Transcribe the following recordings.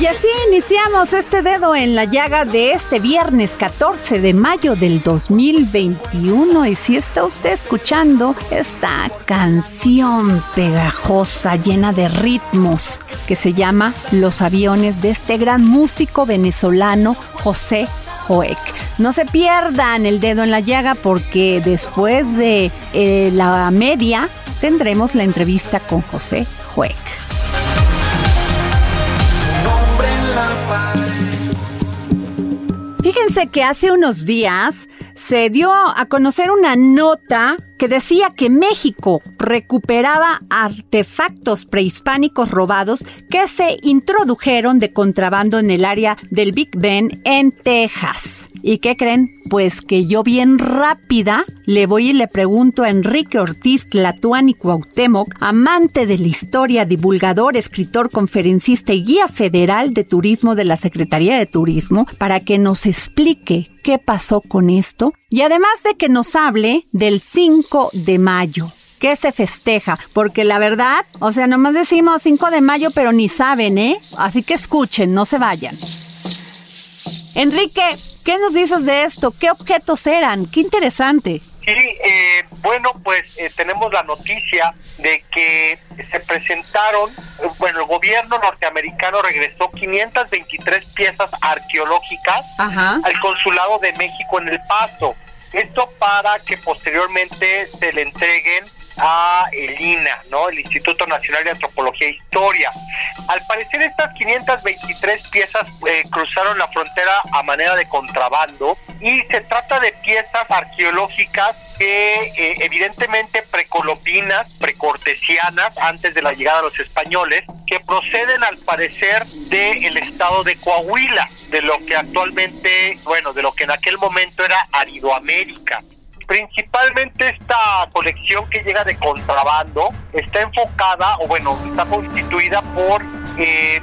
Y así iniciamos este dedo en la llaga de este viernes 14 de mayo del 2021. Y si está usted escuchando esta canción pegajosa, llena de ritmos, que se llama Los aviones de este gran músico venezolano José Joek. No se pierdan el dedo en la llaga porque después de eh, la media tendremos la entrevista con José Joek. Fíjense que hace unos días se dio a conocer una nota que decía que México recuperaba artefactos prehispánicos robados que se introdujeron de contrabando en el área del Big Ben en Texas. ¿Y qué creen? Pues que yo bien rápida le voy y le pregunto a Enrique Ortiz Tlatuani Cuauhtémoc, amante de la historia, divulgador, escritor, conferencista y guía federal de turismo de la Secretaría de Turismo, para que nos explique qué pasó con esto y además de que nos hable del 5 de mayo. ¿Qué se festeja? Porque la verdad, o sea, nomás decimos 5 de mayo, pero ni saben, ¿eh? Así que escuchen, no se vayan. Enrique, ¿qué nos dices de esto? ¿Qué objetos eran? Qué interesante. Sí, eh, bueno, pues eh, tenemos la noticia de que se presentaron, bueno, el gobierno norteamericano regresó 523 piezas arqueológicas Ajá. al consulado de México en El Paso. Esto para que posteriormente se le entreguen a el INA, ¿no? El Instituto Nacional de Antropología e Historia. Al parecer estas 523 piezas eh, cruzaron la frontera a manera de contrabando y se trata de piezas arqueológicas que eh, evidentemente precolombinas, precortesianas, antes de la llegada de los españoles, que proceden al parecer del estado de Coahuila, de lo que actualmente, bueno, de lo que en aquel momento era Aridoamérica principalmente esta colección que llega de contrabando está enfocada o bueno está constituida por eh,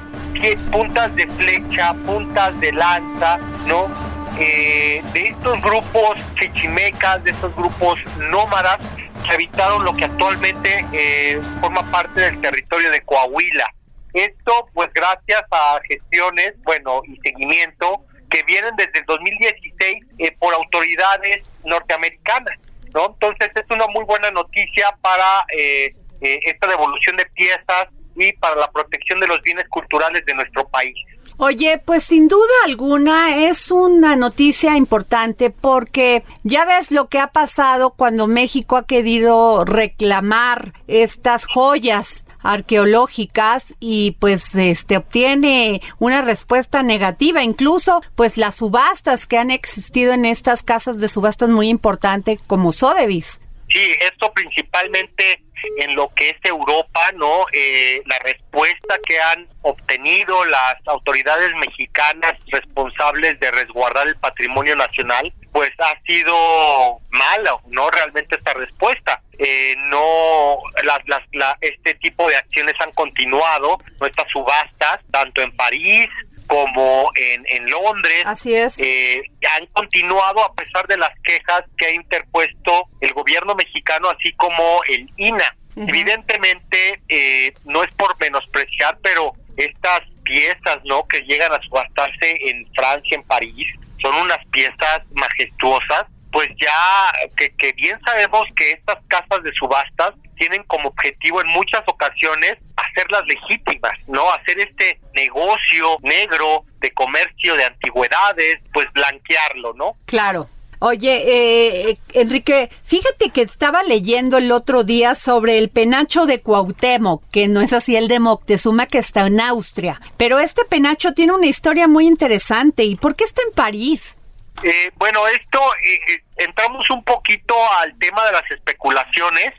puntas de flecha puntas de lanza no Eh, de estos grupos chichimecas de estos grupos nómadas que habitaron lo que actualmente eh, forma parte del territorio de Coahuila. Esto pues gracias a gestiones bueno y seguimiento que vienen desde el 2016 eh, por autoridades norteamericanas, ¿no? Entonces es una muy buena noticia para eh, eh, esta devolución de piezas y para la protección de los bienes culturales de nuestro país. Oye, pues sin duda alguna es una noticia importante porque ya ves lo que ha pasado cuando México ha querido reclamar estas joyas arqueológicas y pues este obtiene una respuesta negativa, incluso pues las subastas que han existido en estas casas de subastas muy importantes como Sotheby's. Sí, esto principalmente en lo que es Europa, ¿no? Eh, la respuesta que han obtenido las autoridades mexicanas responsables de resguardar el patrimonio nacional, pues ha sido mala, ¿no? Realmente esta respuesta. Eh, no, las, las, la, este tipo de acciones han continuado, ¿no? Estas subastas, tanto en París como en, en Londres. Así es. Eh, han continuado a pesar de las quejas que ha interpuesto el gobierno mexicano, así como el INA. Evidentemente, eh, no es por menospreciar, pero estas piezas, ¿no? Que llegan a subastarse en Francia, en París, son unas piezas majestuosas, pues ya que, que bien sabemos que estas casas de subastas tienen como objetivo en muchas ocasiones hacerlas legítimas, ¿no? Hacer este negocio negro de comercio de antigüedades, pues blanquearlo, ¿no? Claro. Oye, eh, Enrique, fíjate que estaba leyendo el otro día sobre el penacho de Cuauhtémoc, que no es así el de Moctezuma que está en Austria, pero este penacho tiene una historia muy interesante. ¿Y por qué está en París? Eh, bueno, esto eh, eh, entramos un poquito al tema de las especulaciones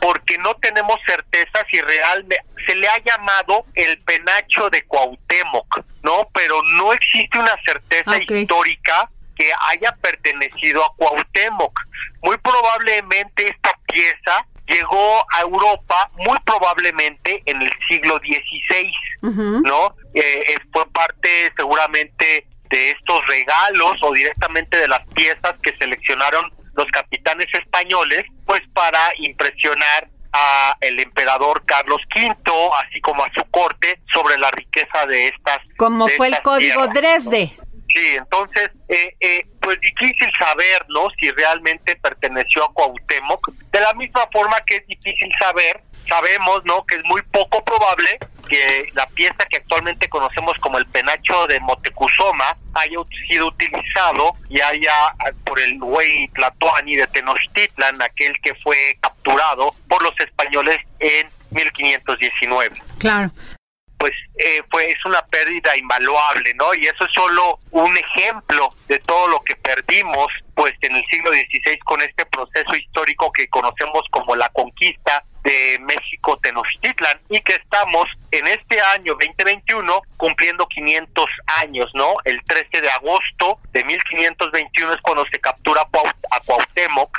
porque no tenemos certeza si realmente se le ha llamado el penacho de Cuauhtémoc, ¿no? Pero no existe una certeza histórica que haya pertenecido a Cuauhtémoc. Muy probablemente esta pieza llegó a Europa muy probablemente en el siglo XVI, ¿no? fue parte seguramente de estos regalos o directamente de las piezas que seleccionaron los capitanes españoles, pues para impresionar a el emperador Carlos V, así como a su corte, sobre la riqueza de estas. Como fue el código Dresde. Sí, entonces, eh, eh, pues difícil saber, ¿no? Si realmente perteneció a Cuauhtémoc. De la misma forma que es difícil saber sabemos, ¿no? Que es muy poco probable que la pieza que actualmente conocemos como el penacho de Motecuzoma haya sido utilizado y haya por el güey Tlatoani de Tenochtitlan, aquel que fue capturado por los españoles en 1519. Claro pues eh, fue es una pérdida invaluable, ¿no? Y eso es solo un ejemplo de todo lo que perdimos, pues en el siglo XVI con este proceso histórico que conocemos como la conquista de México Tenochtitlan y que estamos en este año 2021 cumpliendo 500 años, ¿no? El 13 de agosto de 1521 es cuando se captura a Cuauhtémoc.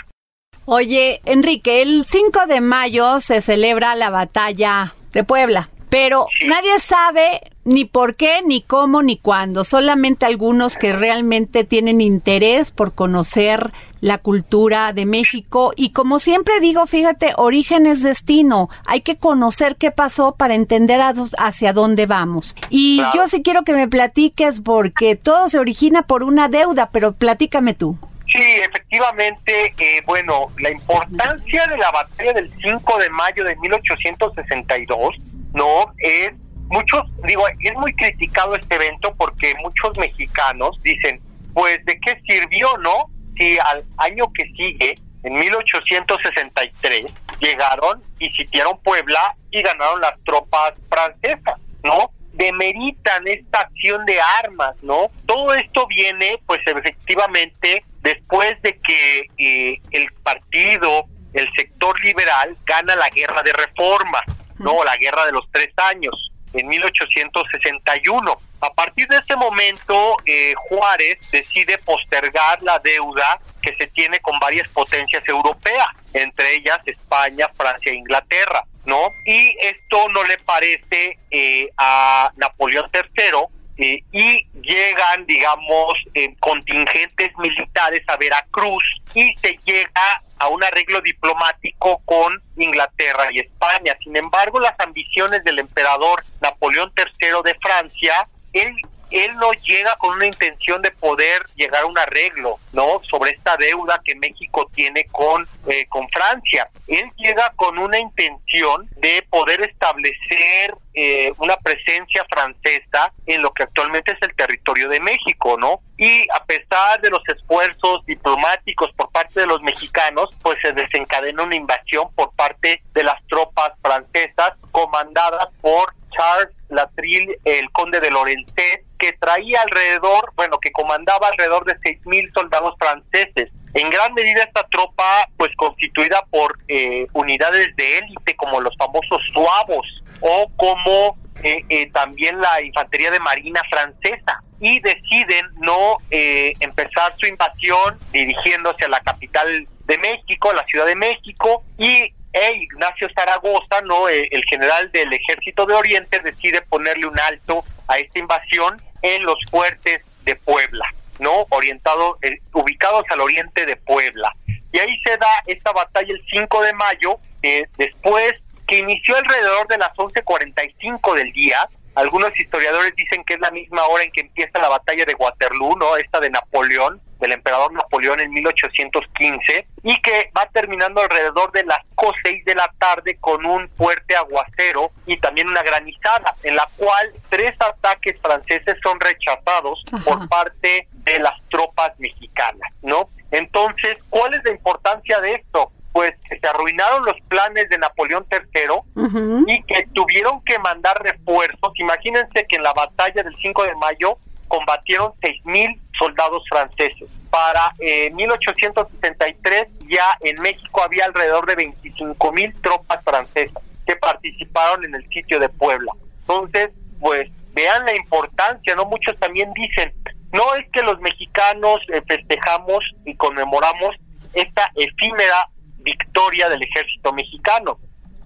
Oye, Enrique, el 5 de mayo se celebra la batalla de Puebla. Pero nadie sabe ni por qué, ni cómo, ni cuándo. Solamente algunos que realmente tienen interés por conocer la cultura de México. Y como siempre digo, fíjate, origen es destino. Hay que conocer qué pasó para entender hacia dónde vamos. Y yo sí quiero que me platiques porque todo se origina por una deuda, pero platícame tú. Sí, efectivamente, eh, bueno, la importancia de la batalla del 5 de mayo de 1862 ¿no? Es muchos, digo, es muy criticado este evento porque muchos mexicanos dicen, pues, ¿de qué sirvió, no? Si al año que sigue, en 1863, llegaron y sitiaron Puebla y ganaron las tropas francesas, ¿no? Demeritan esta acción de armas, ¿no? Todo esto viene, pues, efectivamente, después de que eh, el partido, el sector liberal, gana la guerra de reforma, ¿no? La guerra de los tres años, en 1861. A partir de ese momento, eh, Juárez decide postergar la deuda que se tiene con varias potencias europeas, entre ellas España, Francia e Inglaterra, ¿no? Y esto no le parece eh, a Napoleón III eh, y llegan, digamos, contingentes militares a Veracruz y se llega a un arreglo diplomático con Inglaterra y España. Sin embargo, las ambiciones del emperador Napoleón III de Francia, él él no llega con una intención de poder llegar a un arreglo, ¿no? Sobre esta deuda que México tiene con, eh, con Francia. Él llega con una intención de poder establecer eh, una presencia francesa en lo que actualmente es el territorio de México, ¿no? Y a pesar de los esfuerzos diplomáticos por parte de los mexicanos, pues se desencadena una invasión por parte de las tropas francesas comandadas por Charles Latrille, el conde de Lorenzet, que traía alrededor, bueno, que comandaba alrededor de seis mil soldados franceses. En gran medida esta tropa, pues constituida por eh, unidades de élite como los famosos suavos o como eh, eh, también la infantería de marina francesa y deciden no empezar su invasión dirigiéndose a la capital de México, la Ciudad de México y e Ignacio Zaragoza, no eh, el general del Ejército de Oriente, decide ponerle un alto a esta invasión en los fuertes de Puebla, no orientado, eh, ubicados al oriente de Puebla. Y ahí se da esta batalla el 5 de mayo eh, después que inició alrededor de las 11.45 del día. Algunos historiadores dicen que es la misma hora en que empieza la batalla de Waterloo, ¿no? Esta de Napoleón, del emperador Napoleón en 1815, y que va terminando alrededor de las 6 de la tarde con un fuerte aguacero y también una granizada, en la cual tres ataques franceses son rechazados por parte de las tropas mexicanas, ¿no? Entonces, ¿cuál es la importancia de esto? pues que se arruinaron los planes de Napoleón III y que tuvieron que mandar refuerzos. Imagínense que en la batalla del 5 de mayo combatieron 6.000 soldados franceses. Para eh, 1863 ya en México había alrededor de 25.000 tropas francesas que participaron en el sitio de Puebla. Entonces, pues vean la importancia, ¿no? Muchos también dicen, no es que los mexicanos eh, festejamos y conmemoramos esta efímera victoria del ejército mexicano.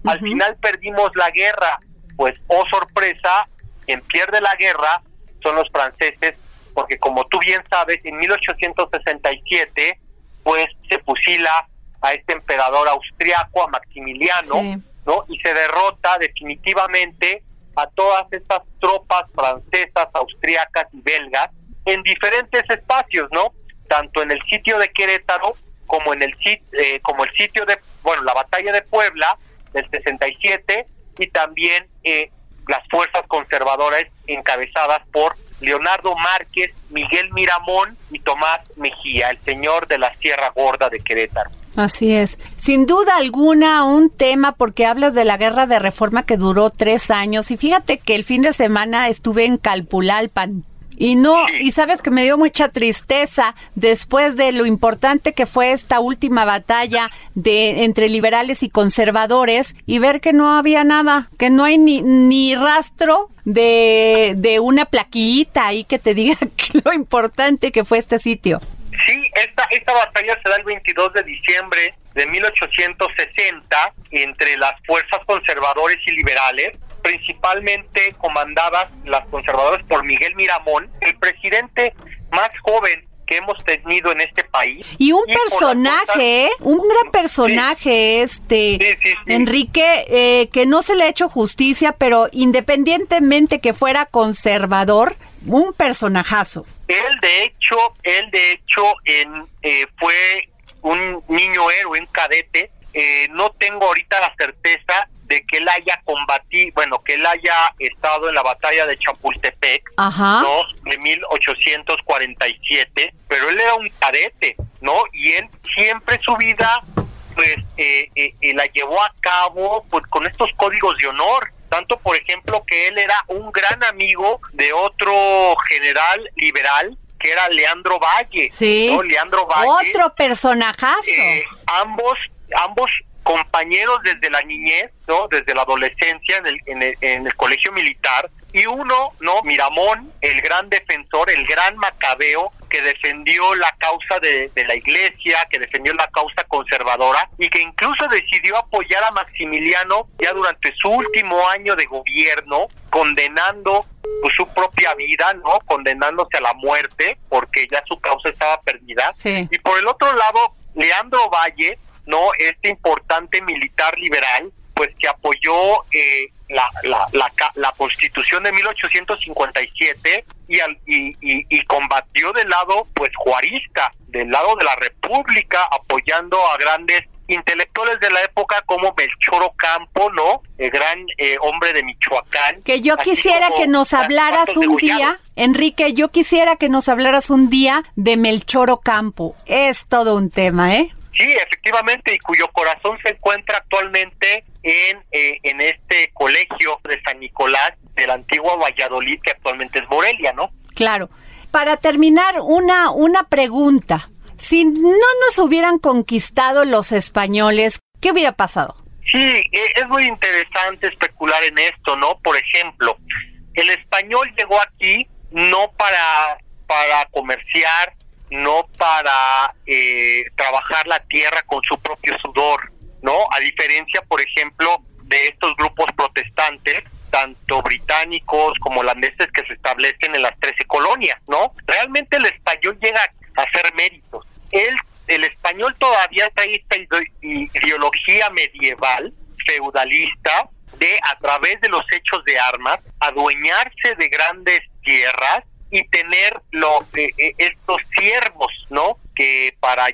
Al final perdimos la guerra, pues, oh sorpresa, quien pierde la guerra son los franceses, porque como tú bien sabes, en 1867, pues, se fusila a este emperador austriaco, a Maximiliano, ¿no? Y se derrota definitivamente a todas estas tropas francesas, austriacas y belgas en diferentes espacios, ¿no? Tanto en el sitio de Querétaro como en el eh, como el sitio de bueno la batalla de Puebla del 67 y también eh, las fuerzas conservadoras encabezadas por Leonardo Márquez, Miguel Miramón y Tomás Mejía, el señor de la Sierra Gorda de Querétaro. Así es. Sin duda alguna, un tema porque hablas de la guerra de reforma que duró tres años. Y fíjate que el fin de semana estuve en Calpulalpan, y no, y sabes que me dio mucha tristeza después de lo importante que fue esta última batalla de entre liberales y conservadores y ver que no había nada, que no hay ni, ni rastro de, de una plaquita ahí que te diga lo importante que fue este sitio. Sí, esta, esta batalla se da el 22 de diciembre de 1860 entre las fuerzas conservadores y liberales principalmente comandadas las conservadoras por Miguel Miramón, el presidente más joven que hemos tenido en este país. Y un personaje, ¿eh? un gran personaje este, Enrique, eh, que no se le ha hecho justicia, pero independientemente que fuera conservador, un personajazo. Él de hecho, él de hecho en, eh, fue un niño héroe, un cadete. no tengo ahorita la certeza de que él haya combatido, bueno, que él haya estado en la batalla de Chapultepec, ¿no? De 1847, pero él era un cadete, ¿no? Y él siempre su vida, pues, eh, eh, eh, la llevó a cabo pues, con estos códigos de honor. Tanto, por ejemplo, que él era un gran amigo de otro general liberal, que era Leandro Valle. Sí. Leandro Valle. Otro personajazo. ambos ambos compañeros desde la niñez, ¿no? Desde la adolescencia en el, en el, en el colegio militar. Y uno, ¿no? Miramón, el gran defensor, el gran macabeo, que defendió la causa de, de, la iglesia, que defendió la causa conservadora y que incluso decidió apoyar a Maximiliano ya durante su último año de gobierno, condenando pues, su propia vida, ¿no? Condenándose a la muerte porque ya su causa estaba perdida. Y por el otro lado, Leandro Valle, no este importante militar liberal pues que apoyó eh, la, la, la, la, constitución de 1857 y, al, y, y, y, combatió del lado pues juarista, del lado de la república, apoyando a grandes intelectuales de la época como Melchor Ocampo, ¿no? El gran eh, hombre de Michoacán. Que yo quisiera que nos hablaras un día, Enrique, yo quisiera que nos hablaras un día de Melchor Ocampo. Es todo un tema, ¿eh? Sí, efectivamente, y cuyo corazón se encuentra actualmente en, eh, en este colegio de San Nicolás de la antigua Valladolid, que actualmente es Morelia, ¿no? Claro. Para terminar, una, una pregunta. Si no nos hubieran conquistado los españoles, ¿qué hubiera pasado? Sí, e, es muy interesante especular en esto, ¿no? Por ejemplo, el español llegó aquí no para, para comerciar, no para eh, trabajar la tierra con su propio sudor, ¿no? A diferencia, por ejemplo, de estos grupos protestantes, tanto británicos como holandeses que se establecen en las 13 colonias, ¿no? Realmente el español llega a hacer méritos. Él el español todavía trae esta ideología medieval, feudalista, de a través de los hechos de armas, adueñarse de grandes tierras y tener lo, eh, estos siervos, ¿no? Que para,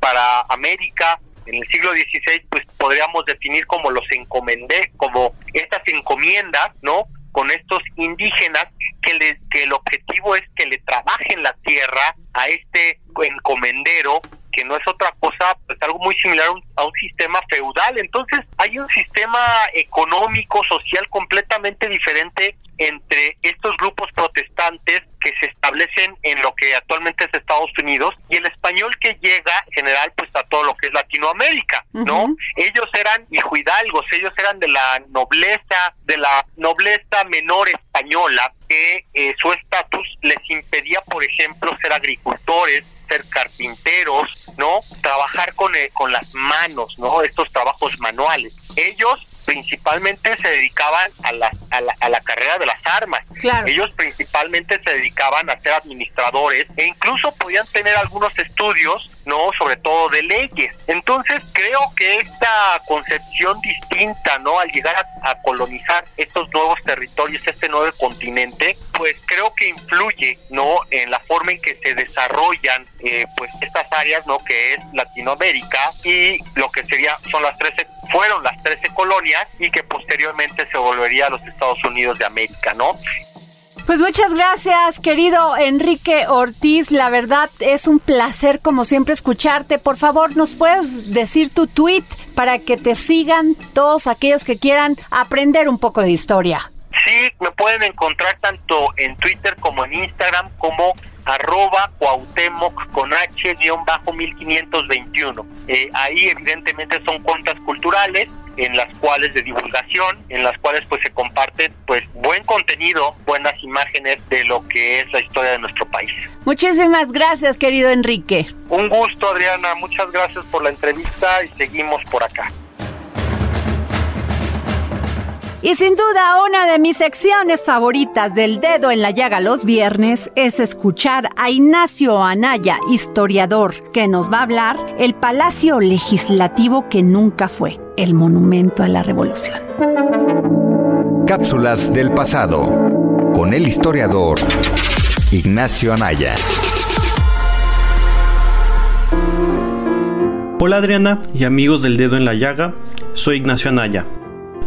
para América en el siglo XVI, pues podríamos definir como los encomendé, como estas encomiendas, ¿no? Con estos indígenas que, le, que el objetivo es que le trabajen la tierra a este encomendero que no es otra cosa, pues algo muy similar a un, sistema feudal. Entonces hay un sistema económico, social completamente diferente entre estos grupos protestantes que se establecen en lo que actualmente es Estados Unidos y el español que llega en general pues a todo lo que es Latinoamérica, ¿no? Ellos eran hijo hidalgos, ellos eran de la nobleza, de la nobleza menor española que eh, su estatus les impedía, por ejemplo, ser agricultores, ser carpinteros, ¿no? Trabajar con, eh, con las manos, ¿no? Estos trabajos manuales. Ellos principalmente se dedicaban a la, a la, a la carrera de las armas. Ellos principalmente se dedicaban a ser administradores e incluso podían tener algunos estudios, no, sobre todo de leyes. Entonces creo que esta concepción distinta, no, al llegar a, colonizar estos nuevos territorios, este nuevo continente, pues creo que influye, no, en la forma en que se desarrollan, eh, pues estas áreas, no, que es Latinoamérica y lo que sería son las 13 fueron las 13 colonias y que posteriormente se volvería a los Estados Unidos de América, ¿no? Pues muchas gracias, querido Enrique Ortiz. La verdad es un placer, como siempre, escucharte. Por favor, ¿nos puedes decir tu tweet para que te sigan todos aquellos que quieran aprender un poco de historia? Sí, me pueden encontrar tanto en Twitter como en Instagram como arroba Cuauhtémoc con H guion bajo 1521. Eh, ahí evidentemente son cuentas culturales en las cuales de divulgación, en las cuales pues se comparte pues buen contenido, buenas imágenes de lo que es la historia de nuestro país. Muchísimas gracias, querido Enrique. Un gusto, Adriana, muchas gracias por la entrevista y seguimos por acá. Y sin duda, una de mis secciones favoritas del dedo en la llaga los viernes es escuchar a Ignacio Anaya, historiador, que nos va a hablar el Palacio Legislativo que nunca fue, el monumento a la revolución. Cápsulas del pasado, con el historiador Ignacio Anaya. Hola Adriana y amigos del dedo en la llaga, soy Ignacio Anaya.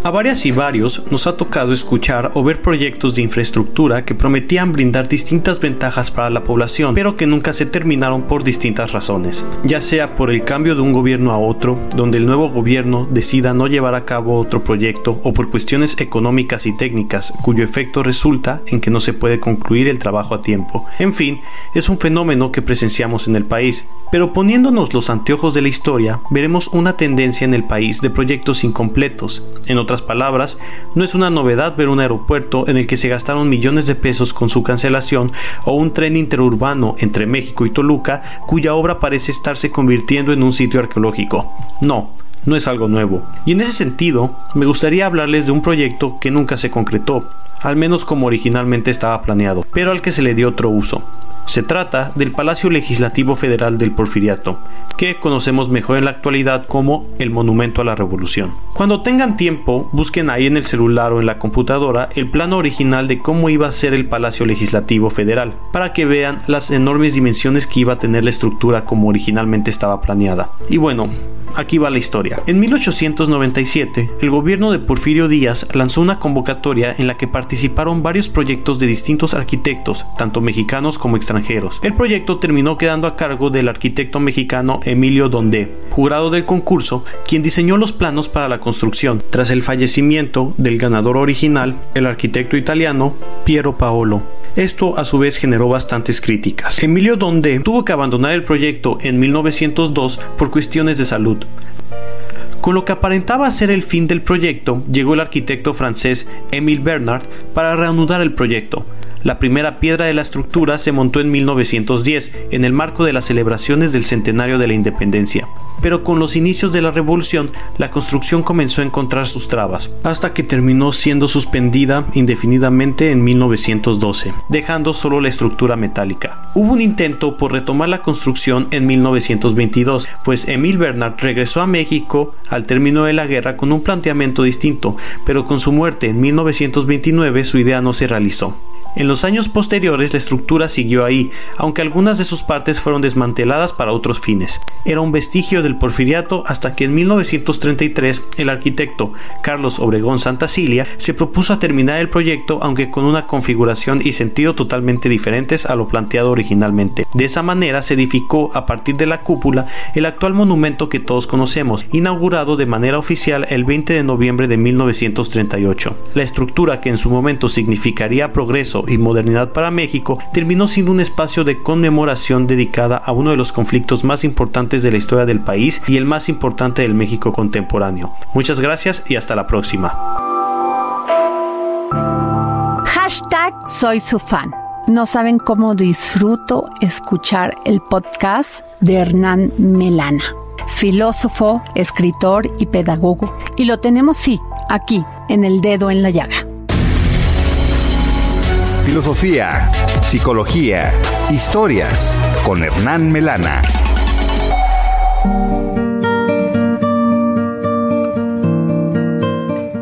A varias y varios nos ha tocado escuchar o ver proyectos de infraestructura que prometían brindar distintas ventajas para la población, pero que nunca se terminaron por distintas razones, ya sea por el cambio de un gobierno a otro, donde el nuevo gobierno decida no llevar a cabo otro proyecto, o por cuestiones económicas y técnicas, cuyo efecto resulta en que no se puede concluir el trabajo a tiempo. En fin, es un fenómeno que presenciamos en el país, pero poniéndonos los anteojos de la historia, veremos una tendencia en el país de proyectos incompletos. En palabras, no es una novedad ver un aeropuerto en el que se gastaron millones de pesos con su cancelación o un tren interurbano entre México y Toluca cuya obra parece estarse convirtiendo en un sitio arqueológico. No, no es algo nuevo. Y en ese sentido, me gustaría hablarles de un proyecto que nunca se concretó, al menos como originalmente estaba planeado, pero al que se le dio otro uso. Se trata del Palacio Legislativo Federal del Porfiriato, que conocemos mejor en la actualidad como el Monumento a la Revolución. Cuando tengan tiempo, busquen ahí en el celular o en la computadora el plano original de cómo iba a ser el Palacio Legislativo Federal, para que vean las enormes dimensiones que iba a tener la estructura como originalmente estaba planeada. Y bueno, Aquí va la historia. En 1897, el gobierno de Porfirio Díaz lanzó una convocatoria en la que participaron varios proyectos de distintos arquitectos, tanto mexicanos como extranjeros. El proyecto terminó quedando a cargo del arquitecto mexicano Emilio Dondé, jurado del concurso, quien diseñó los planos para la construcción, tras el fallecimiento del ganador original, el arquitecto italiano Piero Paolo. Esto a su vez generó bastantes críticas. Emilio Dondé tuvo que abandonar el proyecto en 1902 por cuestiones de salud. Con lo que aparentaba ser el fin del proyecto, llegó el arquitecto francés Émile Bernard para reanudar el proyecto. La primera piedra de la estructura se montó en 1910, en el marco de las celebraciones del centenario de la independencia. Pero con los inicios de la revolución, la construcción comenzó a encontrar sus trabas, hasta que terminó siendo suspendida indefinidamente en 1912, dejando solo la estructura metálica. Hubo un intento por retomar la construcción en 1922, pues Emil Bernard regresó a México al término de la guerra con un planteamiento distinto, pero con su muerte en 1929 su idea no se realizó. En los años posteriores la estructura siguió ahí, aunque algunas de sus partes fueron desmanteladas para otros fines. Era un vestigio del porfiriato hasta que en 1933 el arquitecto Carlos Obregón Santacilia se propuso terminar el proyecto aunque con una configuración y sentido totalmente diferentes a lo planteado originalmente. De esa manera se edificó a partir de la cúpula el actual monumento que todos conocemos, inaugurado de manera oficial el 20 de noviembre de 1938. La estructura que en su momento significaría progreso y modernidad para México, terminó siendo un espacio de conmemoración dedicada a uno de los conflictos más importantes de la historia del país y el más importante del México contemporáneo. Muchas gracias y hasta la próxima. Hashtag soy su fan. No saben cómo disfruto escuchar el podcast de Hernán Melana, filósofo, escritor y pedagogo. Y lo tenemos, sí, aquí, en el dedo en la llaga filosofía, psicología, historias con Hernán Melana.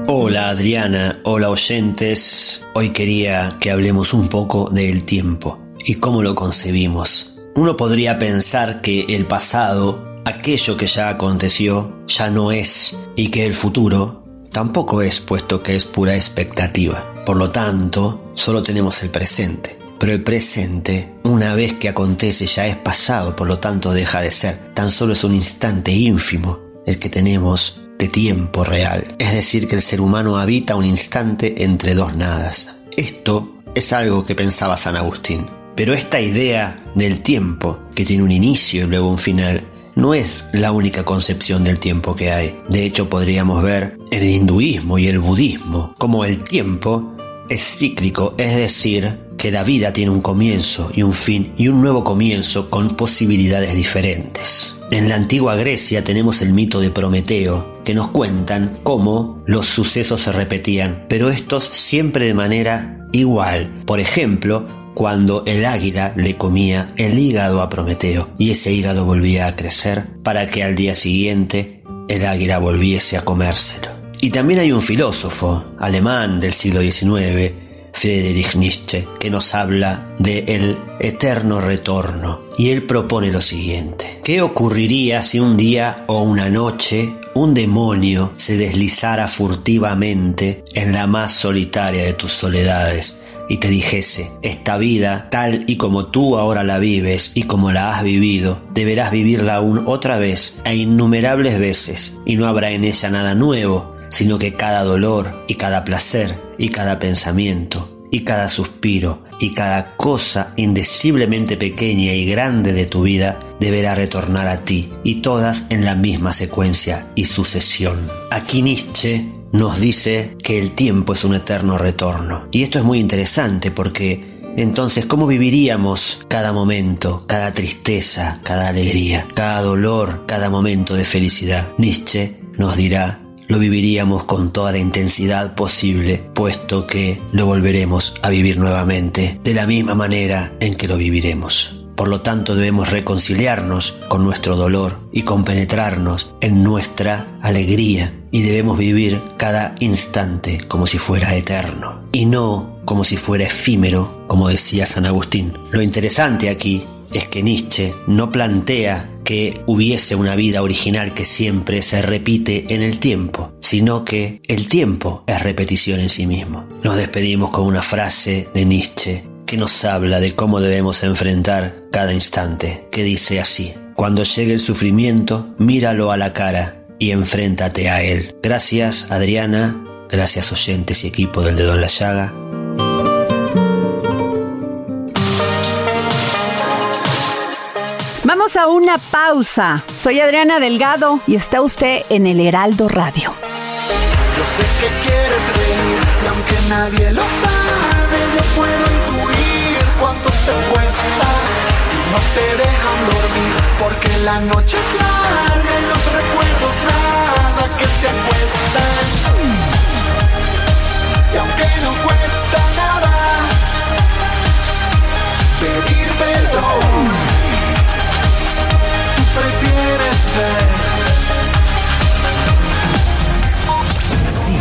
Hola Adriana, hola oyentes. Hoy quería que hablemos un poco del tiempo y cómo lo concebimos. Uno podría pensar que el pasado, aquello que ya aconteció, ya no es y que el futuro tampoco es puesto que es pura expectativa. Por lo tanto, solo tenemos el presente. Pero el presente, una vez que acontece, ya es pasado, por lo tanto deja de ser. Tan solo es un instante ínfimo el que tenemos de tiempo real. Es decir, que el ser humano habita un instante entre dos nadas. Esto es algo que pensaba San Agustín. Pero esta idea del tiempo, que tiene un inicio y luego un final, no es la única concepción del tiempo que hay. De hecho, podríamos ver en el hinduismo y el budismo como el tiempo es cíclico, es decir, que la vida tiene un comienzo y un fin y un nuevo comienzo con posibilidades diferentes. En la antigua Grecia tenemos el mito de Prometeo, que nos cuentan cómo los sucesos se repetían, pero estos siempre de manera igual. Por ejemplo, cuando el águila le comía el hígado a Prometeo y ese hígado volvía a crecer para que al día siguiente el águila volviese a comérselo. Y también hay un filósofo alemán del siglo XIX, Friedrich Nietzsche, que nos habla de el eterno retorno. Y él propone lo siguiente. ¿Qué ocurriría si un día o una noche un demonio se deslizara furtivamente en la más solitaria de tus soledades y te dijese, esta vida, tal y como tú ahora la vives y como la has vivido, deberás vivirla aún otra vez e innumerables veces, y no habrá en ella nada nuevo, sino que cada dolor y cada placer y cada pensamiento y cada suspiro y cada cosa indeciblemente pequeña y grande de tu vida deberá retornar a ti, y todas en la misma secuencia y sucesión. Aquí Nietzsche nos dice que el tiempo es un eterno retorno. Y esto es muy interesante porque entonces, ¿cómo viviríamos cada momento, cada tristeza, cada alegría, cada dolor, cada momento de felicidad? Nietzsche nos dirá, lo viviríamos con toda la intensidad posible, puesto que lo volveremos a vivir nuevamente de la misma manera en que lo viviremos. Por lo tanto debemos reconciliarnos con nuestro dolor y compenetrarnos en nuestra alegría y debemos vivir cada instante como si fuera eterno y no como si fuera efímero, como decía San Agustín. Lo interesante aquí es que Nietzsche no plantea que hubiese una vida original que siempre se repite en el tiempo, sino que el tiempo es repetición en sí mismo. Nos despedimos con una frase de Nietzsche que nos habla de cómo debemos enfrentar cada instante, que dice así, cuando llegue el sufrimiento, míralo a la cara y enfréntate a él. Gracias Adriana, gracias oyentes y equipo del dedo en la llaga. Vamos a una pausa. Soy Adriana Delgado y está usted en el Heraldo Radio. Yo sé que quieres reír y aunque nadie lo sabe, yo puedo intuir cuánto te cuesta y no te dejan dormir porque la noche es larga y los recuerdos nada que se acuestan. Y aunque no cuesta nada pedir perdón, tú prefieres ver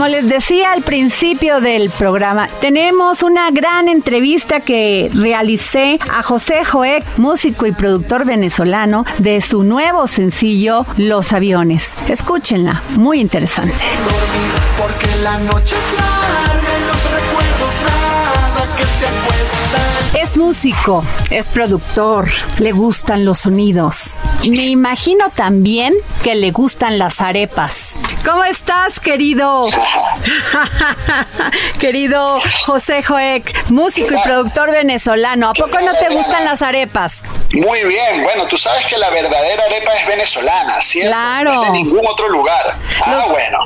Como les decía al principio del programa, tenemos una gran entrevista que realicé a José Joek, músico y productor venezolano, de su nuevo sencillo Los Aviones. Escúchenla, muy interesante. Es músico, es productor, le gustan los sonidos. Me imagino también que le gustan las arepas. ¿Cómo estás, querido? querido José Joek, músico y productor venezolano. ¿A poco no te gustan las arepas? Muy bien, bueno, tú sabes que la verdadera arepa es venezolana, ¿cierto? Claro. No es de ningún otro lugar. Ah, Los- bueno.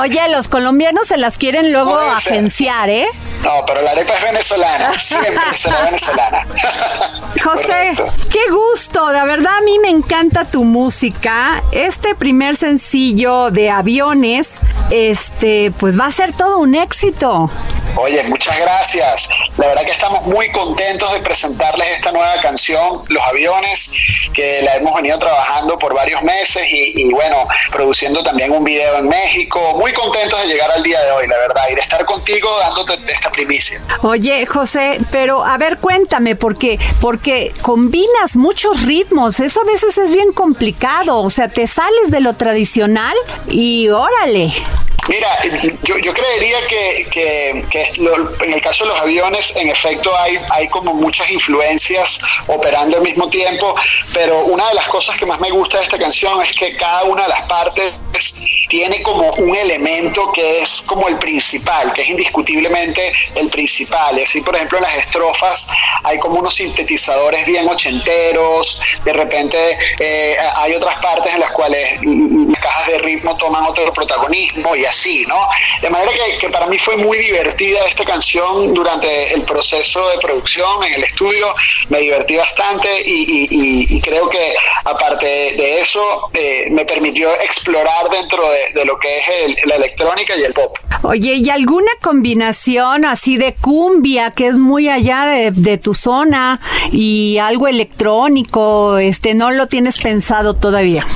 Oye, los colombianos se las quieren luego agenciar, ¿eh? No, pero la arepa es venezolana, siempre será venezolana. José, Correcto. qué gusto, de verdad a mí me encanta tu música. Este primer sencillo de aviones, este, pues va a ser todo un éxito. Oye, muchas gracias. La verdad que estamos muy contentos de presentarles esta nueva canción, Los Aviones, que la hemos venido trabajando por varios meses y, bueno, produciendo también un video en México. Muy contentos de llegar al día de hoy, la verdad, y de estar contigo dándote esta primicia. Oye, José, pero a ver, cuéntame, porque, porque combinas muchos ritmos, eso a veces es bien complicado, o sea, te sales de lo tradicional y órale. Mira, yo, yo creería que, que- lo- en el caso de los aviones, en efecto, hay, hay como muchas influencias operando al mismo tiempo, pero una de las cosas que más me gusta de esta canción es que cada una de las partes tiene como un elemento que es como el principal, que es indiscutiblemente el principal. Así, por ejemplo, en las estrofas hay como unos sintetizadores bien ochenteros, de repente eh, hay otras partes en las cuales las cajas de ritmo toman otro protagonismo y así, ¿no? De manera que, que para mí fue muy divertida esta canción durante el proceso de producción en el estudio, me divertí bastante y- y- y creo que aparte de eso eh, me permitió explorar dentro de, de lo que es el- la electrónica y el pop. Oye, ¿y alguna combinación así de cumbia que es muy allá de, de tu zona y algo electrónico, este, no lo tienes pensado todavía?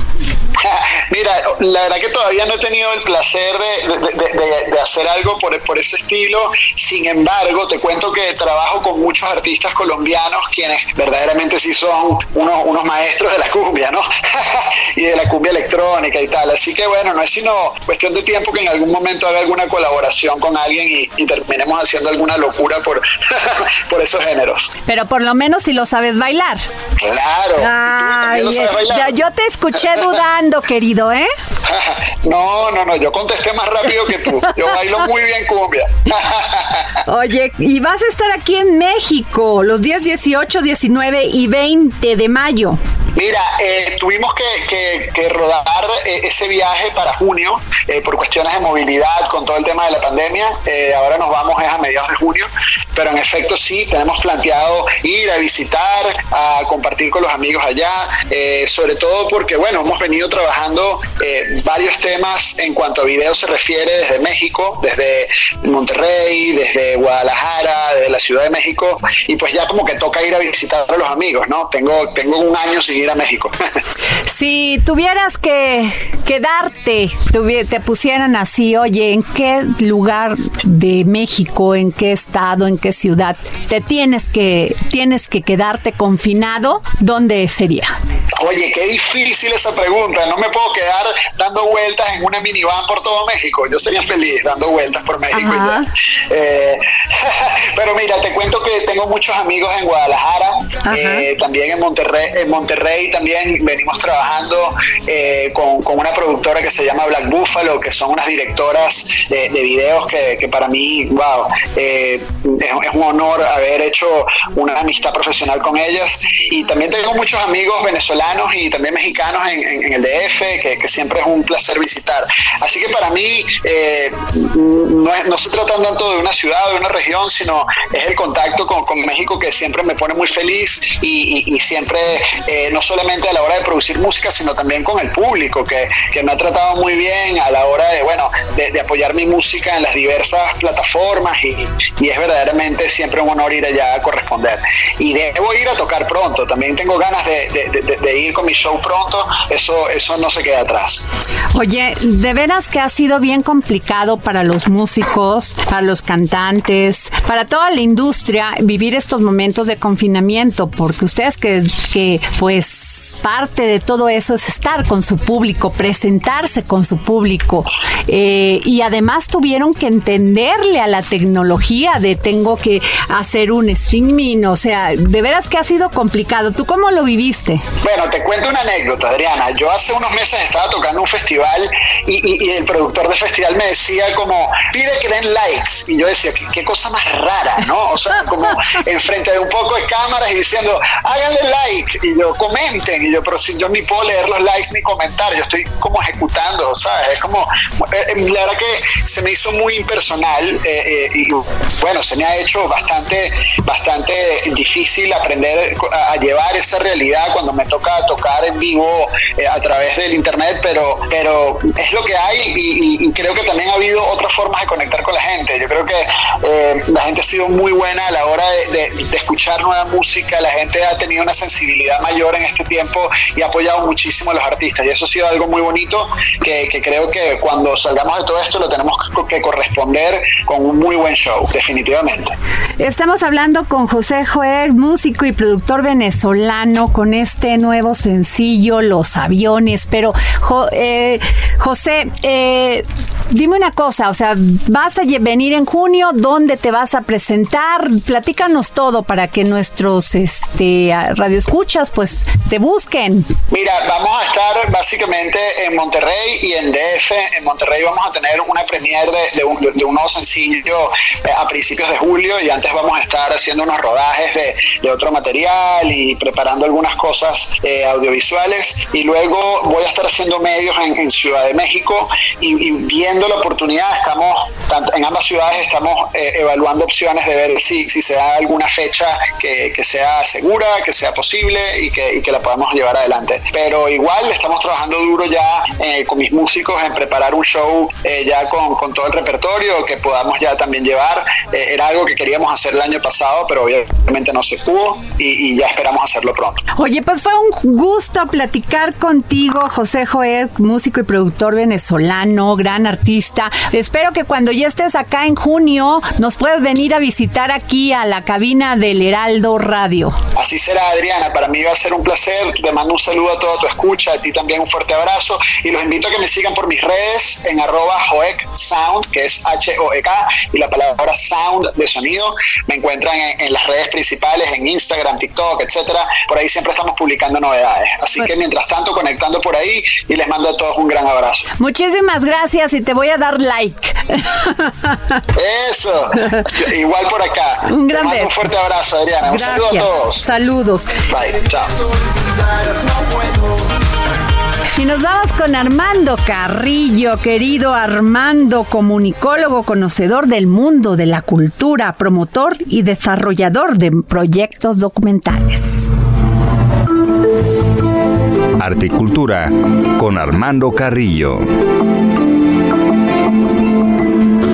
Mira, la verdad que todavía no he tenido el placer de, de- de- de- de hacer algo por, por ese estilo. Sin embargo, te cuento que trabajo con muchos artistas colombianos quienes verdaderamente sí son unos, unos maestros de la cumbia, ¿no? y de la cumbia electrónica y tal. Así que bueno, no es sino cuestión de tiempo que en algún momento haga alguna colaboración con alguien y, y terminemos haciendo alguna locura por, por esos géneros. Pero por lo menos si lo sabes bailar. Claro. ¿Y tú Ay, también lo sabes bailar? ya, yo te escuché dudando, querido, ¿eh? No, no, no, yo contesté más rápido que tú. Yo bailo muy bien cumbia. Oye, y vas a estar aquí en México los días 18, 19 y 20 de mayo. Mira, eh, tuvimos que, que, rodar eh, ese viaje para junio eh, por cuestiones de movilidad con todo el tema de la pandemia. ahora nos vamos es a mediados de junio, pero en efecto sí, tenemos planteado ir a visitar, a compartir con los amigos allá, sobre todo porque, bueno, hemos venido trabajando varios temas en cuanto a video se refiere desde México, desde Monterrey, desde Guadalajara, desde la Ciudad de México, y pues ya como que toca ir a visitar a los amigos, ¿no? Tengo, tengo un año sin a México. si tuvieras que quedarte, te pusieran así, oye, ¿en qué lugar de México, en qué estado, en qué ciudad te tienes que, tienes que quedarte confinado? ¿Dónde sería? Oye, qué difícil esa pregunta. No me puedo quedar dando vueltas en una minivan por todo México. Yo sería feliz dando vueltas por México. Eh, pero mira, te cuento que tengo muchos amigos en Guadalajara, eh, también en Monterrey, en Monterrey también venimos trabajando eh, con, una productora que se llama Black Buffalo, que son unas directoras de, videos que, para mí, wow, es, un honor haber hecho una amistad profesional con ellas. Y también tengo muchos amigos venezolanos y también mexicanos en, el DF, que, siempre es un placer visitar. Así que para mí no, se trata tanto de una ciudad de una región, sino es el contacto con, México que siempre me pone muy feliz y, siempre, eh, no solamente a la hora de producir música, sino también con el público, que, me ha tratado muy bien a la hora de, bueno, de, apoyar mi música en las diversas plataformas y, es verdaderamente siempre un honor ir allá a corresponder. Y debo ir a tocar pronto, también tengo ganas de, ir con mi show pronto, eso, eso no se queda atrás. Oye, de veras que ha sido bien complicado para los músicos, para los cantantes, para toda la industria vivir estos momentos de confinamiento, porque ustedes que, que pues parte de todo eso es estar con su público, con su público eh, y además tuvieron que entenderle a la tecnología de tengo que hacer un streaming, o sea, de veras que ha sido complicado. ¿Tú cómo lo viviste? Bueno, te cuento una anécdota, Adriana. Yo hace unos meses estaba tocando un festival y, y el productor del festival me decía como, pide que den likes. Y yo decía, qué, cosa más rara, ¿no? O sea, como enfrente de un poco de cámaras y diciendo, háganle like. Y yo, comenten. Y yo, pero si yo ni puedo leer los likes ni comentar, yo estoy como ejecutando, ¿sabes? Es como, eh, eh, la verdad que se me hizo muy impersonal eh, y bueno, se me ha hecho bastante, bastante difícil aprender a, llevar esa realidad cuando me toca tocar en vivo a través del internet, pero, pero es lo que hay y, creo que también ha habido otras formas de conectar con la gente. Yo creo que eh, la gente ha sido muy buena a la hora de, escuchar nueva música, la gente ha tenido una sensibilidad mayor en este tiempo y ha apoyado muchísimo a los artistas. Y eso ha sido algo muy bonito que, creo que cuando salgamos de todo esto lo tenemos que corresponder con un muy buen show, definitivamente. Estamos hablando con José Joel, músico y productor venezolano, con este nuevo sencillo, Los Aviones. Pero, eh, José, eh, dime una cosa, o sea, vas a venir en junio, ¿dónde te vas a presentar? Platícanos todo para que nuestros este, radioescuchas pues te busquen. Mira, vamos a estar básicamente en Monterrey y en DF. En Monterrey vamos a tener una premiere de, un, nuevo sencillo eh, a principios de julio y antes vamos a estar haciendo unos rodajes de, otro material y preparando algunas cosas eh, audiovisuales y luego voy a estar haciendo medios en, Ciudad de México y, y viendo la oportunidad estamos en ambas ciudades estamos eh, evaluando opciones de ver si, si se da alguna fecha que, que sea segura, que sea posible y que, y que, la podamos llevar adelante. Pero igual estamos trabajando duro ya eh, con mis músicos en preparar un show eh, ya con, con, todo el repertorio que podamos ya también llevar. era algo que queríamos hacer el año pasado, pero obviamente no se pudo y, y ya esperamos hacerlo pronto. Oye, pues fue un gusto platicar contigo, José Joel, músico y productor venezolano, gran artista. Espero que cuando ya estés acá en junio nos puedes venir a visitar aquí a la cabina del Heraldo Radio. Así será, Adriana. Para mí va a ser un placer. Te mando un saludo a toda tu escucha, a ti también un fuerte abrazo y los invito a que me sigan por mis redes en arroba Joek Sound, que es H-O-E-K, y la palabra sound de sonido. Me encuentran en, las redes principales, en Instagram, TikTok, etcétera. Por ahí siempre estamos publicando novedades. Así que mientras tanto, conectando por ahí y les mando a todos un gran abrazo. Muchísimas gracias y te voy a dar like. Eso. Igual por acá. Un gran. Un fuerte abrazo, Adriana. Un saludo a todos. Saludos. Bye. Chao. Y nos vamos con Armando Carrillo, querido Armando, comunicólogo, conocedor del mundo de la cultura, promotor y desarrollador de proyectos documentales. Arte y Cultura con Armando Carrillo.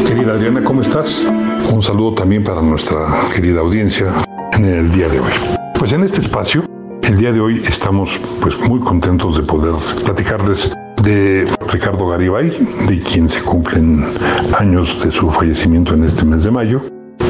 Querida Adriana, ¿cómo estás? Un saludo también para nuestra querida audiencia en el día de hoy. Pues en este espacio el día de hoy estamos pues muy contentos de poder platicarles de Ricardo Garibay, de quien se cumplen años de su fallecimiento en este mes de mayo.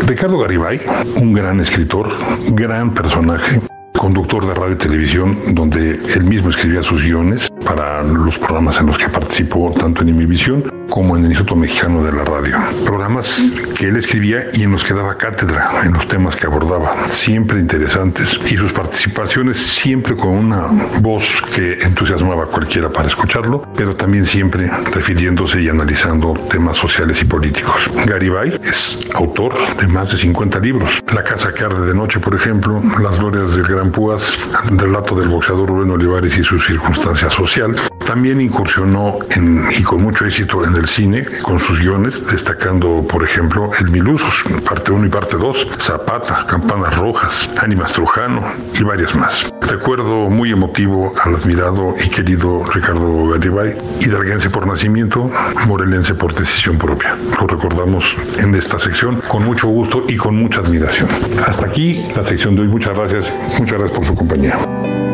Ricardo Garibay, un gran escritor, gran personaje, conductor de radio y televisión, donde él mismo escribía sus guiones para los programas en los que participó tanto en Imivisión como en el Instituto Mexicano de la Radio. Programas que él escribía y en los que daba cátedra en los temas que abordaba, siempre interesantes y sus participaciones siempre con una voz que entusiasmaba a cualquiera para escucharlo, pero también siempre refiriéndose y analizando temas sociales y políticos. Garibay es autor de más de 50 libros. La casa que de noche, por ejemplo, Las glorias del Gran Púas, relato del boxeador Rubén Olivares y su circunstancia social. También incursionó en, y con mucho éxito en el cine con sus guiones, destacando, por ejemplo, El Milusos, parte 1 y parte 2, Zapata, Campanas Rojas, Ánimas Trujano y varias más. Recuerdo muy emotivo al admirado y querido Ricardo Garibay, hidalguense por nacimiento, morelense por decisión propia. Lo recordamos en esta sección con mucho gusto y con mucha admiración. Hasta aquí la sección de hoy. Muchas gracias. Muchas gracias por su compañía.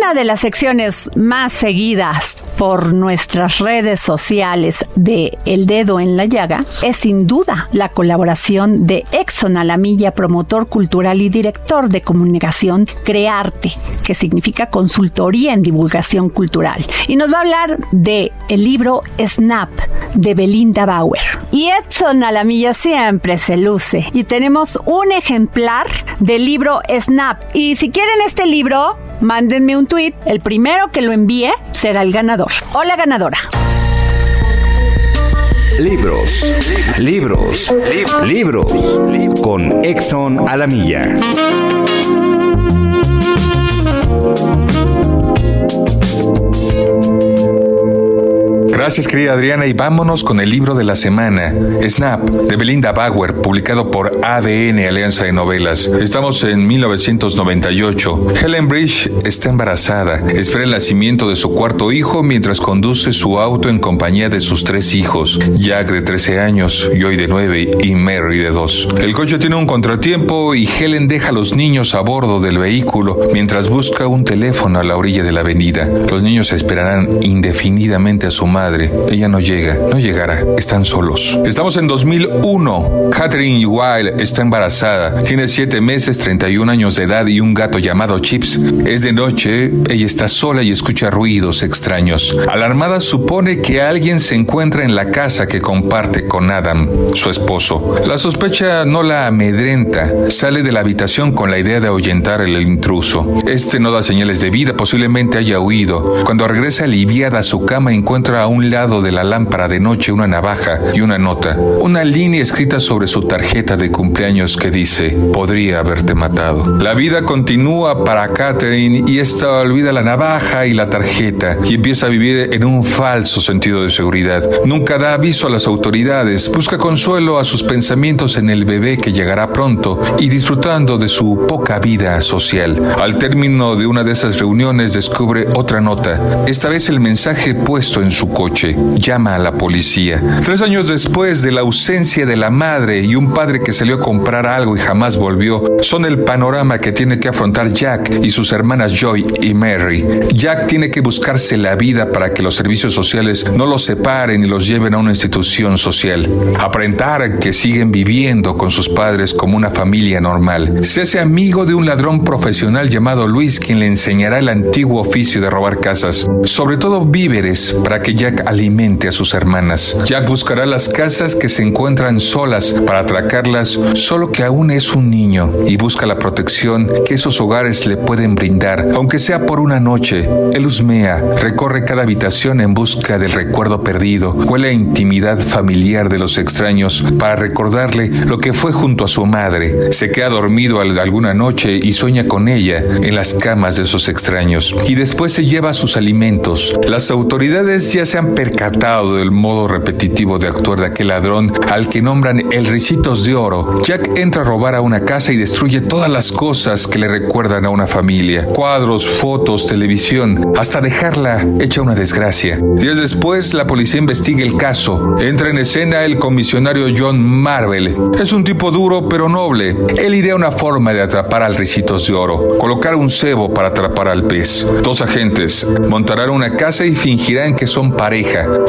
Una de las secciones más seguidas por nuestras redes sociales de El Dedo en la Llaga es sin duda la colaboración de Exxon Alamilla, promotor cultural y director de comunicación Crearte, que significa consultoría en divulgación cultural. Y nos va a hablar de el libro Snap de Belinda Bauer. Y Edson Alamilla siempre se luce y tenemos un ejemplar del libro Snap. Y si quieren este libro, mándenme un tweet. El primero que lo envíe será el ganador o la ganadora. Libros, libros, libros, con Exxon Alamilla. Gracias querida Adriana y vámonos con el libro de la semana, Snap, de Belinda Bauer, publicado por ADN Alianza de Novelas. Estamos en 1998. Helen Bridge está embarazada, espera el nacimiento de su cuarto hijo mientras conduce su auto en compañía de sus tres hijos, Jack de 13 años, Joy de 9 y Mary de 2. El coche tiene un contratiempo y Helen deja a los niños a bordo del vehículo mientras busca un teléfono a la orilla de la avenida. Los niños esperarán indefinidamente a su madre ella no llega, no llegará. Están solos. Estamos en 2001. Catherine Wilde está embarazada. Tiene 7 meses, 31 años de edad y un gato llamado Chips. Es de noche. Ella está sola y escucha ruidos extraños. Alarmada supone que alguien se encuentra en la casa que comparte con Adam, su esposo. La sospecha no la amedrenta. Sale de la habitación con la idea de ahuyentar al intruso. Este no da señales de vida, posiblemente haya huido. Cuando regresa aliviada a su cama encuentra a un lado de la lámpara de noche una navaja y una nota, una línea escrita sobre su tarjeta de cumpleaños que dice, podría haberte matado. La vida continúa para Catherine y esta olvida la navaja y la tarjeta y empieza a vivir en un falso sentido de seguridad. Nunca da aviso a las autoridades, busca consuelo a sus pensamientos en el bebé que llegará pronto y disfrutando de su poca vida social. Al término de una de esas reuniones descubre otra nota, esta vez el mensaje puesto en su coche. Llama a la policía. Tres años después de la ausencia de la madre y un padre que salió a comprar algo y jamás volvió, son el panorama que tiene que afrontar Jack y sus hermanas Joy y Mary. Jack tiene que buscarse la vida para que los servicios sociales no los separen y los lleven a una institución social. Aparentar que siguen viviendo con sus padres como una familia normal. Se hace amigo de un ladrón profesional llamado Luis quien le enseñará el antiguo oficio de robar casas, sobre todo víveres, para que Jack Alimente a sus hermanas. Jack buscará las casas que se encuentran solas para atracarlas, solo que aún es un niño y busca la protección que esos hogares le pueden brindar, aunque sea por una noche. Él husmea, recorre cada habitación en busca del recuerdo perdido, huele a intimidad familiar de los extraños para recordarle lo que fue junto a su madre. Se queda dormido alguna noche y sueña con ella en las camas de esos extraños. Y después se lleva sus alimentos. Las autoridades ya se han percatado del modo repetitivo de actuar de aquel ladrón al que nombran el Ricitos de Oro. Jack entra a robar a una casa y destruye todas las cosas que le recuerdan a una familia. Cuadros, fotos, televisión, hasta dejarla hecha una desgracia. Días después, la policía investiga el caso. Entra en escena el comisionario John Marvel. Es un tipo duro pero noble. Él idea una forma de atrapar al Ricitos de Oro. Colocar un cebo para atrapar al pez. Dos agentes montarán una casa y fingirán que son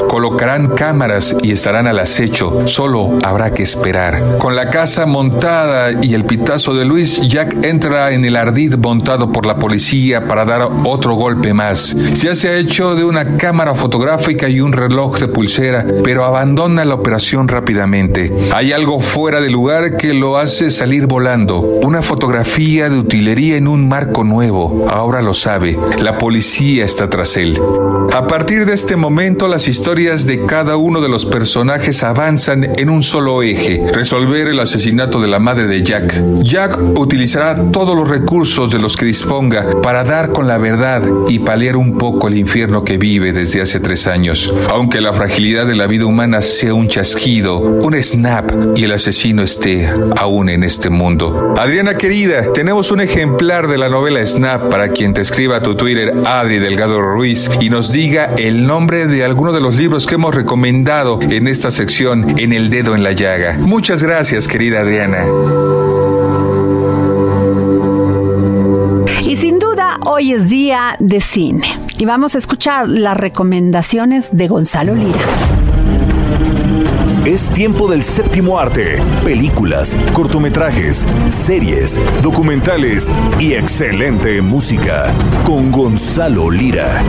Colocarán cámaras y estarán al acecho. Solo habrá que esperar. Con la casa montada y el pitazo de Luis, Jack entra en el ardid montado por la policía para dar otro golpe más. Ya se ha hecho de una cámara fotográfica y un reloj de pulsera, pero abandona la operación rápidamente. Hay algo fuera de lugar que lo hace salir volando. Una fotografía de utilería en un marco nuevo. Ahora lo sabe. La policía está tras él. A partir de este momento, las historias de cada uno de los personajes avanzan en un solo eje. Resolver el asesinato de la madre de Jack. Jack utilizará todos los recursos de los que disponga para dar con la verdad y paliar un poco el infierno que vive desde hace tres años. Aunque la fragilidad de la vida humana sea un chasquido, un snap y el asesino esté aún en este mundo. Adriana querida, tenemos un ejemplar de la novela Snap para quien te escriba a tu Twitter Adri Delgado Ruiz y nos diga el nombre de alguno de los libros que hemos recomendado en esta sección en El Dedo en la Llaga. Muchas gracias, querida Adriana. Y sin duda, hoy es día de cine. Y vamos a escuchar las recomendaciones de Gonzalo Lira. Es tiempo del séptimo arte. Películas, cortometrajes, series, documentales y excelente música. Con Gonzalo Lira.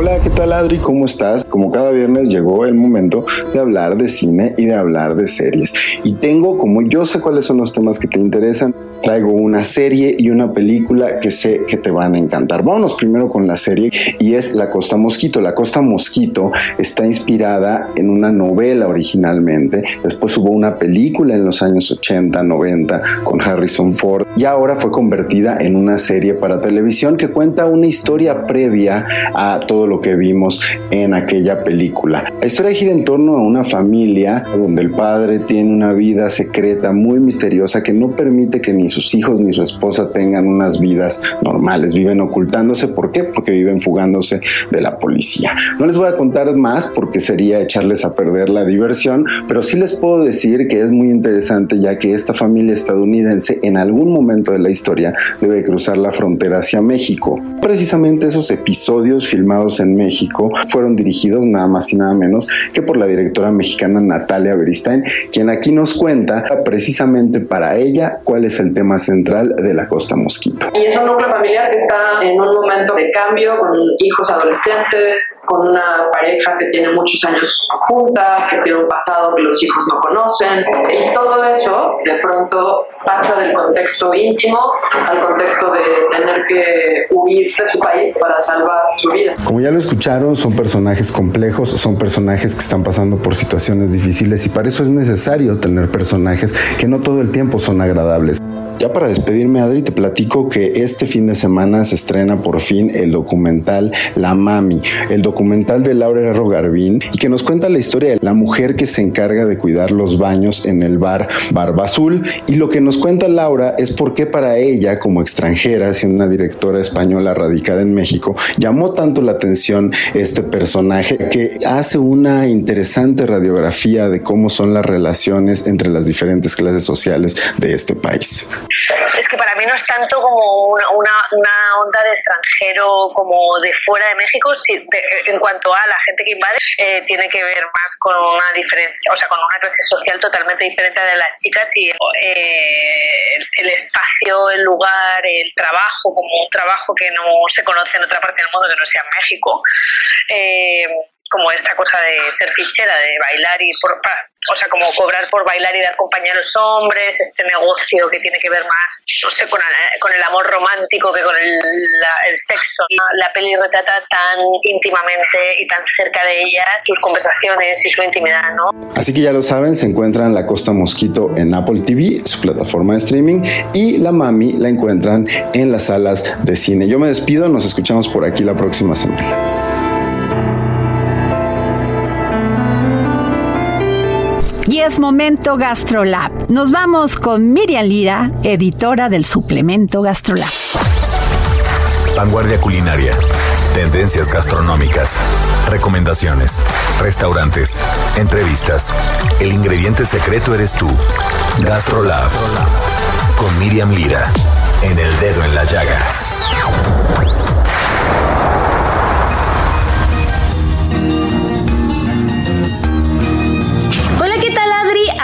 Hola, ¿qué tal Adri? ¿Cómo estás? Como cada viernes llegó el momento de hablar de cine y de hablar de series. Y tengo, como yo sé cuáles son los temas que te interesan, traigo una serie y una película que sé que te van a encantar. Vámonos primero con la serie y es La Costa Mosquito. La Costa Mosquito está inspirada en una novela originalmente. Después hubo una película en los años 80, 90 con Harrison Ford y ahora fue convertida en una serie para televisión que cuenta una historia previa a todo lo que vimos en aquella película. La historia gira en torno a una familia donde el padre tiene una vida secreta muy misteriosa que no permite que ni sus hijos ni su esposa tengan unas vidas normales. Viven ocultándose. ¿Por qué? Porque viven fugándose de la policía. No les voy a contar más porque sería echarles a perder la diversión, pero sí les puedo decir que es muy interesante ya que esta familia estadounidense en algún momento de la historia debe cruzar la frontera hacia México. Precisamente esos episodios filmados en México fueron dirigidos nada más y nada menos que por la directora mexicana Natalia Beristain, quien aquí nos cuenta precisamente para ella cuál es el tema central de la Costa Mosquito. Y es un núcleo familiar que está en un momento de cambio, con hijos adolescentes, con una pareja que tiene muchos años junta, que tiene un pasado que los hijos no conocen. Y todo eso de pronto pasa del contexto íntimo al contexto de tener que huir de su país para salvar su vida. Como ya lo escucharon, son personajes complejos, son personajes que están pasando por situaciones difíciles y para eso es necesario tener personajes que no todo el tiempo son agradables. Ya para despedirme, Adri, te platico que este fin de semana se estrena por fin el documental La Mami, el documental de Laura Garbín y que nos cuenta la historia de la mujer que se encarga de cuidar los baños en el bar Barba Azul. Y lo que nos cuenta Laura es por qué para ella, como extranjera, siendo una directora española radicada en México, llamó tanto la atención este personaje que hace una interesante radiografía de cómo son las relaciones entre las diferentes clases sociales de este país es que para mí no es tanto como una, una, una onda de extranjero como de fuera de México, si de, en cuanto a la gente que invade, eh, tiene que ver más con una diferencia, o sea, con una clase social totalmente diferente de las chicas y eh, el espacio, el lugar, el trabajo, como un trabajo que no se conoce en otra parte del mundo que no sea México. Eh, como esta cosa de ser fichera, de bailar y por, o sea, como cobrar por bailar y dar compañía a los hombres, este negocio que tiene que ver más, no sé, con, con el amor romántico que con el, el, sexo. La peli retrata tan íntimamente y tan cerca de ella sus conversaciones y su intimidad, ¿no? Así que ya lo saben, se encuentran La Costa Mosquito en Apple TV, su plataforma de streaming, y La Mami la encuentran en las salas de cine. Yo me despido, nos escuchamos por aquí la próxima semana. Y es momento GastroLab. Nos vamos con Miriam Lira, editora del suplemento GastroLab. Vanguardia culinaria. Tendencias gastronómicas. Recomendaciones. Restaurantes. Entrevistas. El ingrediente secreto eres tú. GastroLab. Con Miriam Lira. En el dedo en la llaga.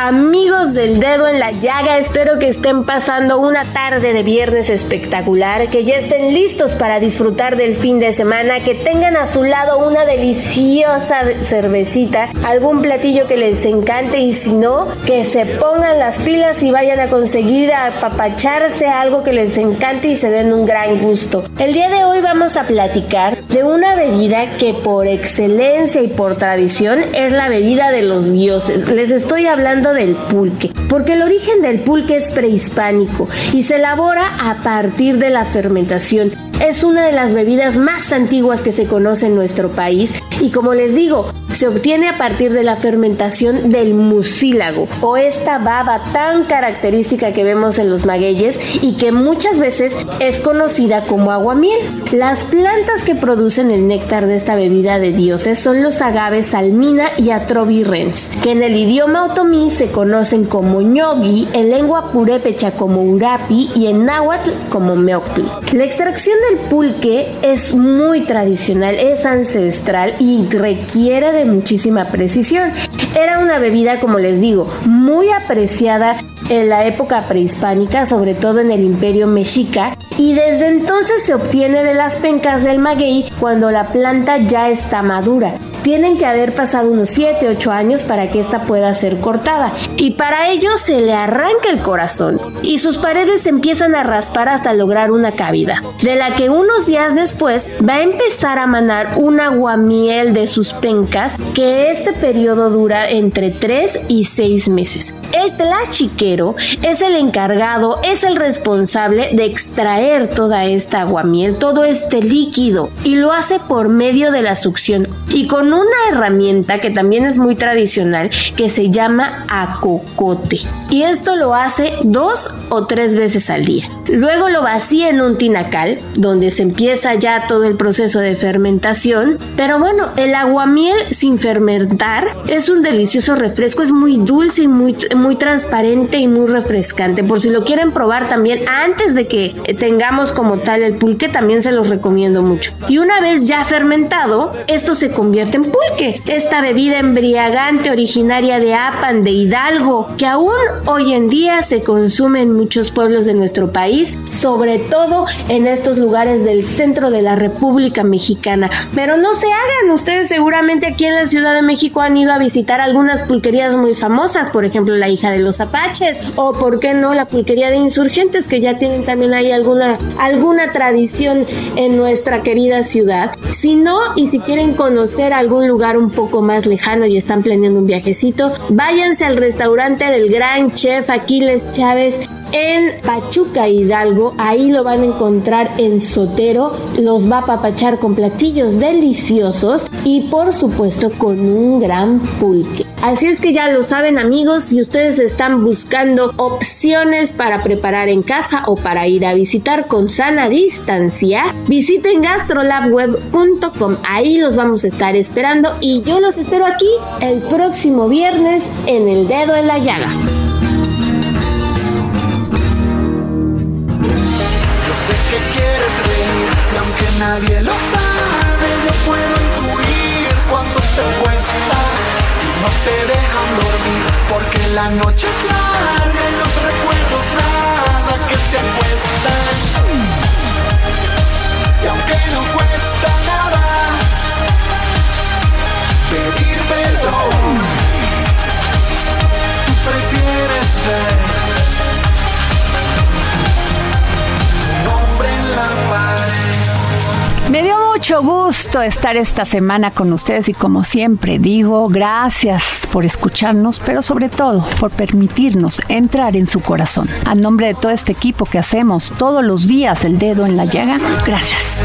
Amigos del dedo en la llaga, espero que estén pasando una tarde de viernes espectacular, que ya estén listos para disfrutar del fin de semana, que tengan a su lado una deliciosa cervecita, algún platillo que les encante y si no, que se pongan las pilas y vayan a conseguir apapacharse algo que les encante y se den un gran gusto. El día de hoy vamos a platicar de una bebida que por excelencia y por tradición es la bebida de los dioses. Les estoy hablando del pulque, porque el origen del pulque es prehispánico y se elabora a partir de la fermentación. Es una de las bebidas más antiguas que se conoce en nuestro país y como les digo, se obtiene a partir de la fermentación del mucílago o esta baba tan característica que vemos en los magueyes y que muchas veces es conocida como aguamiel. Las plantas que producen el néctar de esta bebida de dioses son los agaves salmina y atrobirrens, que en el idioma otomí se conocen como ñogui, en lengua purépecha como urapi y en náhuatl como meoctli. La extracción del pulque es muy tradicional, es ancestral y requiere de muchísima precisión. Era una bebida, como les digo, muy apreciada en la época prehispánica, sobre todo en el imperio mexica, y desde entonces se obtiene de las pencas del maguey cuando la planta ya está madura. Tienen que haber pasado unos 7, 8 años para que esta pueda ser cortada y para ello se le arranca el corazón y sus paredes se empiezan a raspar hasta lograr una cavidad, de la que unos días después va a empezar a manar un aguamiel de sus pencas que este periodo dura entre 3 y 6 meses. El tlachiquero es el encargado, es el responsable de extraer toda esta aguamiel, todo este líquido y lo hace por medio de la succión y con una herramienta que también es muy tradicional que se llama acocote. Y esto lo hace dos o tres veces al día. Luego lo vacía en un tinacal, donde se empieza ya todo el proceso de fermentación. Pero bueno, el aguamiel sin fermentar es un delicioso refresco, es muy dulce y muy, muy transparente y muy refrescante. Por si lo quieren probar también antes de que tengamos como tal el pulque, también se los recomiendo mucho. Y una vez ya fermentado, esto se convierte en pulque. Esta bebida embriagante originaria de Apan de Hidalgo, que aún hoy en día se consume en muchos pueblos de nuestro país, sobre todo en estos lugares del centro de la República Mexicana. Pero no se hagan, ustedes seguramente aquí en la Ciudad de México han ido a visitar algunas pulquerías muy famosas, por ejemplo la hija de los Apaches, o por qué no la pulquería de insurgentes, que ya tienen también ahí alguna, alguna tradición en nuestra querida ciudad. Si no, y si quieren conocer algún lugar un poco más lejano y están planeando un viajecito, váyanse al restaurante del gran chef Aquiles Chávez en Pachuca Hidalgo. Ahí lo van a encontrar en Sotero. Los va a papachar con platillos deliciosos y por supuesto con un gran pulque. Así es que ya lo saben amigos, si ustedes están buscando opciones para preparar en casa o para ir a visitar con sana distancia, visiten gastrolabweb.com. Ahí los vamos a estar esperando y yo los espero aquí el próximo viernes en el dedo en la llaga. que quieres reír. Y aunque nadie lo sabe yo puedo intuir cuánto te cuesta y no te dejan dormir. Porque la noche es larga y los recuerdos nada que se acuestan. Y aunque no cuesta nada pedir perdón tú prefieres ver mucho gusto estar esta semana con ustedes y como siempre digo, gracias por escucharnos, pero sobre todo por permitirnos entrar en su corazón. A nombre de todo este equipo que hacemos todos los días el dedo en la llaga, gracias.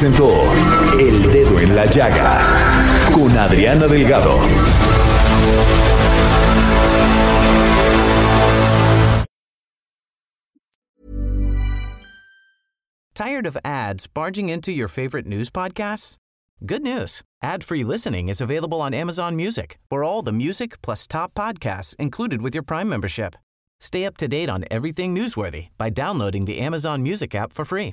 Presentó El Dedo en la Llaga con Adriana Delgado. Tired of ads barging into your favorite news podcasts? Good news. Ad-free listening is available on Amazon Music for all the music plus top podcasts included with your Prime membership. Stay up to date on everything newsworthy by downloading the Amazon Music app for free